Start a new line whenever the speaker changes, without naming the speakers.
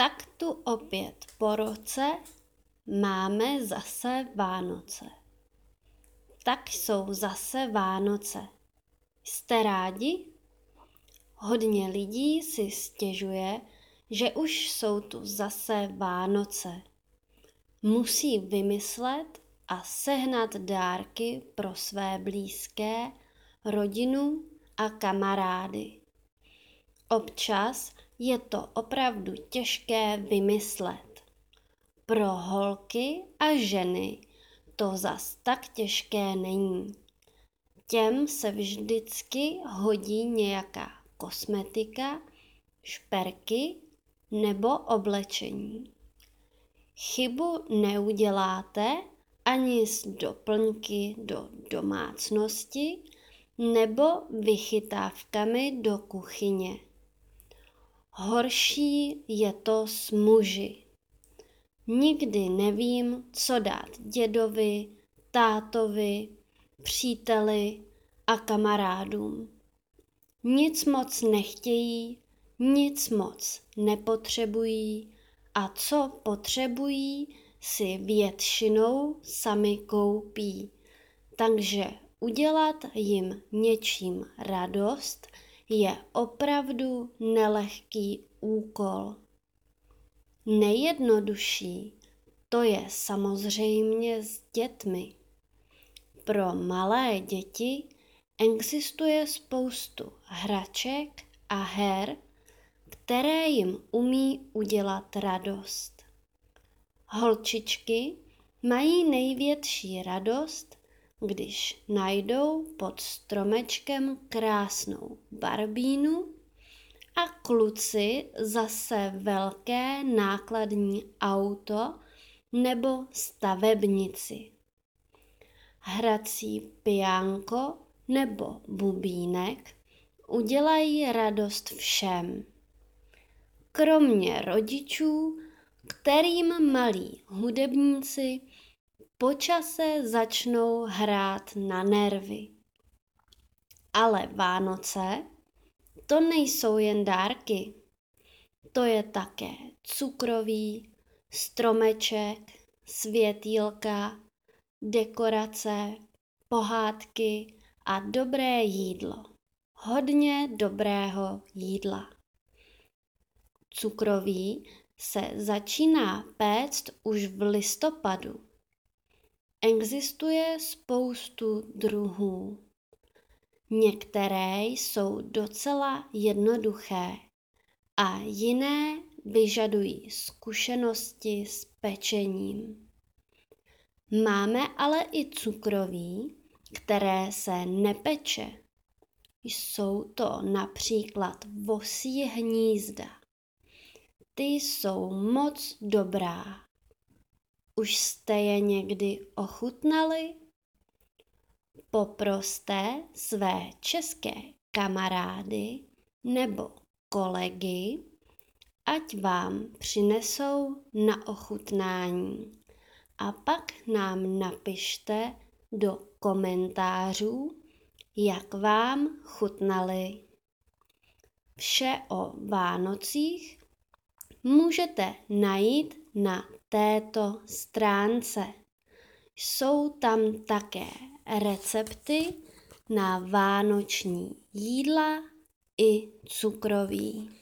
Tak tu opět po roce máme zase Vánoce. Tak jsou zase Vánoce. Jste rádi? Hodně lidí si stěžuje, že už jsou tu zase Vánoce. Musí vymyslet a sehnat dárky pro své blízké, rodinu a kamarády. Občas je to opravdu těžké vymyslet. Pro holky a ženy to zas tak těžké není. Těm se vždycky hodí nějaká kosmetika, šperky nebo oblečení. Chybu neuděláte ani s doplňky do domácnosti nebo vychytávkami do kuchyně. Horší je to s muži. Nikdy nevím, co dát dědovi, tátovi, příteli a kamarádům. Nic moc nechtějí, nic moc nepotřebují a co potřebují, si většinou sami koupí. Takže udělat jim něčím radost je opravdu nelehký úkol. Nejjednodušší to je samozřejmě s dětmi. Pro malé děti existuje spoustu hraček a her, které jim umí udělat radost. Holčičky mají největší radost, když najdou pod stromečkem krásnou barbínu a kluci zase velké nákladní auto nebo stavebnici. Hrací piánko nebo bubínek udělají radost všem. Kromě rodičů, kterým malí hudebníci počase začnou hrát na nervy. Ale Vánoce to nejsou jen dárky. To je také cukrový, stromeček, světýlka, dekorace, pohádky a dobré jídlo. Hodně dobrého jídla. Cukrový se začíná péct už v listopadu. Existuje spoustu druhů. Některé jsou docela jednoduché a jiné vyžadují zkušenosti s pečením. Máme ale i cukroví, které se nepeče. Jsou to například vosí hnízda. Ty jsou moc dobrá. Už jste je někdy ochutnali? Poproste své české kamarády nebo kolegy, ať vám přinesou na ochutnání. A pak nám napište do komentářů, jak vám chutnali. Vše o Vánocích můžete najít na této stránce. Jsou tam také recepty na vánoční jídla i cukroví.